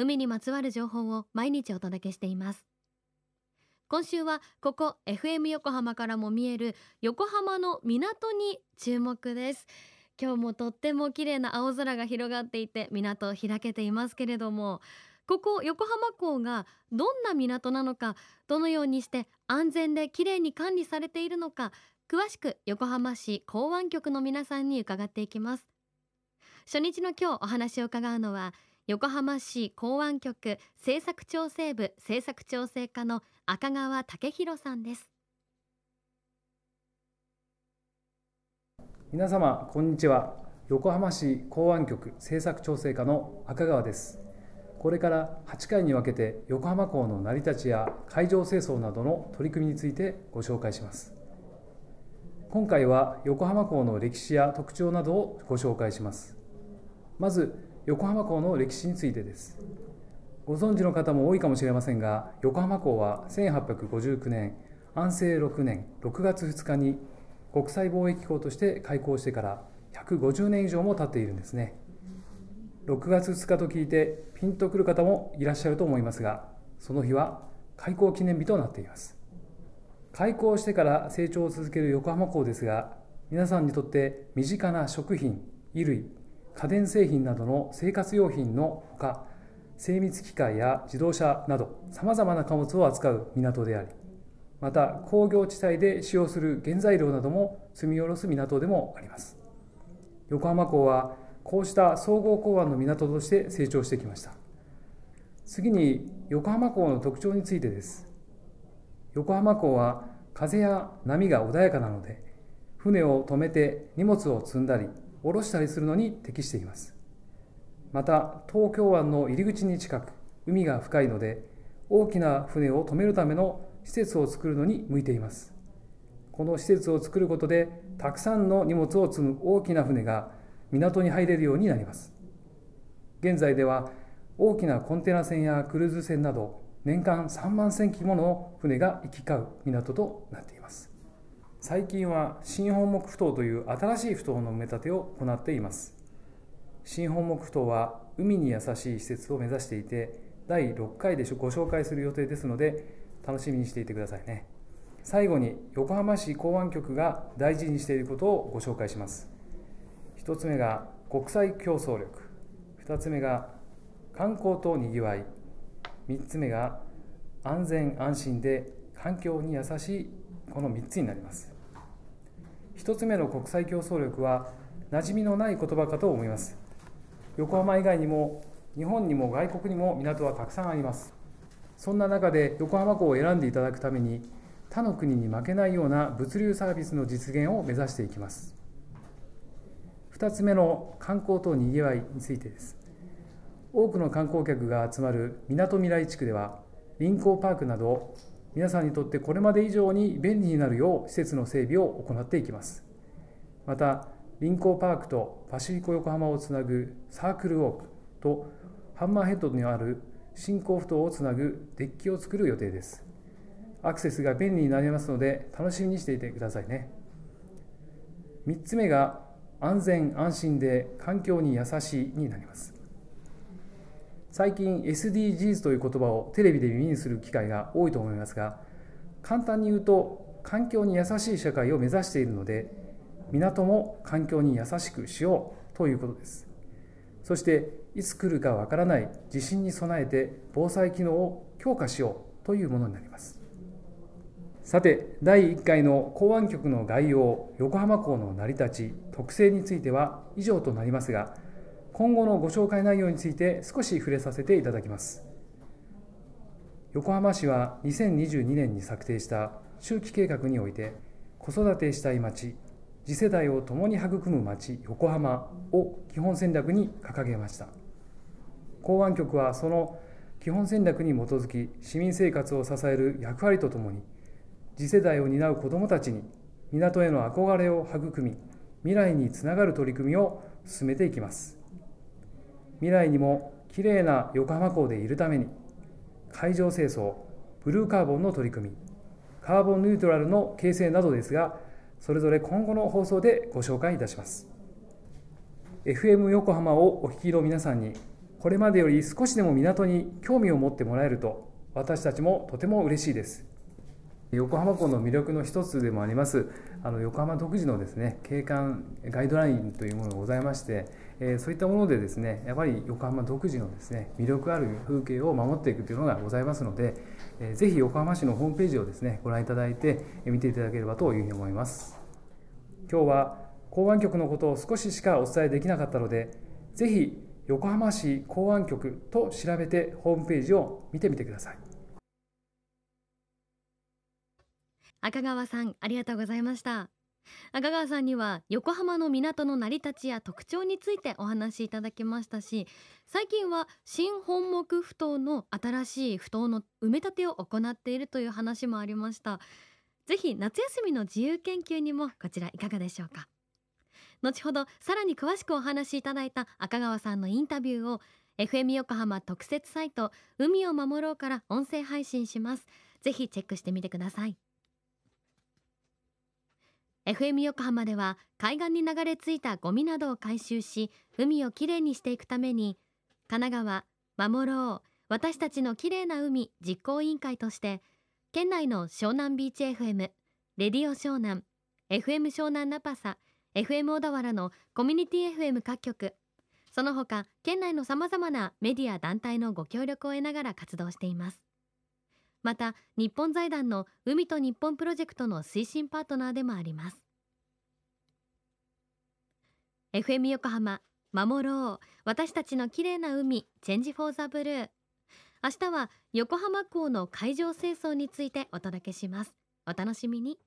海にまつわる情報を毎日お届けしています。今週はここ FM 横浜からも見える横浜の港に注目です。今日もとっても綺麗な青空が広がっていて港を開けていますけれどもここ横浜港がどんな港なのかどのようにして安全で綺麗に管理されているのか詳しく横浜市港湾局の皆さんに伺っていきます。初日の今日お話を伺うのは横浜市港湾局政策調整部政策調整課の赤川武弘さんです。皆様こんにちは。横浜市港湾局政策調整課の赤川です。これから8回に分けて横浜港の成り立ちや海上清掃などの取り組みについてご紹介します。今回は横浜港の歴史や特徴などをご紹介します。まず横浜港の歴史についてです。ご存知の方も多いかもしれませんが横浜港は1859年安政6年6月2日に国際貿易港として開港してから150年以上も経っているんですね。6月2日と聞いてピンとくる方もいらっしゃると思いますがその日は開港記念日となっています。開港してから成長を続ける横浜港ですが皆さんにとって身近な食品衣類家電製品などの生活用品のほか精密機械や自動車などさまざまな貨物を扱う港でありまた工業地帯で使用する原材料なども積み下ろす港でもあります。横浜港はこうした総合港湾の港として成長してきました。次に横浜港の特徴についてです。横浜港は風や波が穏やかなので船を止めて荷物を積んだり下ろしたりするのに適しています。また東京湾の入り口に近く海が深いので大きな船を止めるための施設を作るのに向いています。この施設を作ることでたくさんの荷物を積む大きな船が港に入れるようになります。現在では大きなコンテナ船やクルーズ船など年間3万隻機もの船が行き交う港となっています。最近は新本木ふ頭という新しいふ頭の埋め立てを行っています。新本木ふ頭は海に優しい施設を目指していて第6回でご紹介する予定ですので楽しみにしていてくださいね。最後に横浜市港湾局が大事にしていることをご紹介します。1つ目が国際競争力。2つ目が観光とにぎわい。3つ目が安全安心で環境に優しいこの3つになります。1つ目の国際競争力は馴染みのない言葉かと思います。横浜以外にも日本にも外国にも港はたくさんあります。そんな中で横浜港を選んでいただくために他の国に負けないような物流サービスの実現を目指していきます。2つ目の観光とにぎわいについてです。多くの観光客が集まるみなとみらい地区では臨港パークなど皆さんにとってこれまで以上に便利になるよう施設の整備を行っていきます。また臨港パークとパシフィコ横浜をつなぐサークルウォークとハンマーヘッドにある新港埠頭をつなぐデッキを作る予定です。アクセスが便利になりますので楽しみにしていてくださいね。3つ目が安全安心で環境に優しいになります。最近 SDGs という言葉をテレビで耳にする機会が多いと思いますが簡単に言うと環境に優しい社会を目指しているので港も環境に優しくしようということです。そしていつ来るかわからない地震に備えて防災機能を強化しようというものになります。さて第1回の港湾局の概要横浜港の成り立ち特性については以上となりますが今後のご紹介内容について少し触れさせていただきます。横浜市は2022年に策定した周期計画において子育てしたい町次世代を共に育む町横浜を基本戦略に掲げました。港湾局はその基本戦略に基づき市民生活を支える役割とともに次世代を担う子どもたちに港への憧れを育み未来につながる取り組みを進めていきます。未来にもきれいな横浜港でいるために海上清掃ブルーカーボンの取り組みカーボンニュートラルの形成などですがそれぞれ今後の放送でご紹介いたします。FM 横浜をお聞きの皆さんにこれまでより少しでも港に興味を持ってもらえると私たちもとても嬉しいです。横浜港の魅力の一つでもあります。あの横浜独自のですね景観ガイドラインというものがございまして、えー、そういったものでですねやっぱり横浜独自のですね魅力ある風景を守っていくというのがございますので、えー、ぜひ横浜市のホームページをですねご覧いただいて見ていただければというふうに思います。今日は港湾局のことを少ししかお伝えできなかったのでぜひ横浜市港湾局と調べてホームページを見てみてください。赤川さんありがとうございました。赤川さんには横浜の港の成り立ちや特徴についてお話しいただきましたし最近は新本木埠頭の新しい埠頭の埋め立てを行っているという話もありました。ぜひ夏休みの自由研究にもこちらいかがでしょうか。後ほどさらに詳しくお話しいただいた赤川さんのインタビューを FM 横浜特設サイト海を守ろうから音声配信します。ぜひチェックしてみてください。FM 横浜では海岸に流れ着いたゴミなどを回収し海をきれいにしていくために神奈川守ろう私たちのきれいな海実行委員会として県内の湘南ビーチ FM レディオ湘南 FM 湘南ナパサ FM 小田原のコミュニティ FM 各局その他県内のさまざまなメディア団体のご協力を得ながら活動しています。また日本財団の海と日本プロジェクトの推進パートナーでもあります。FM 横浜守ろう。私たちの綺麗な海チェンジフォーザブルー。明日は横浜港の海上清掃についてお届けします。お楽しみに。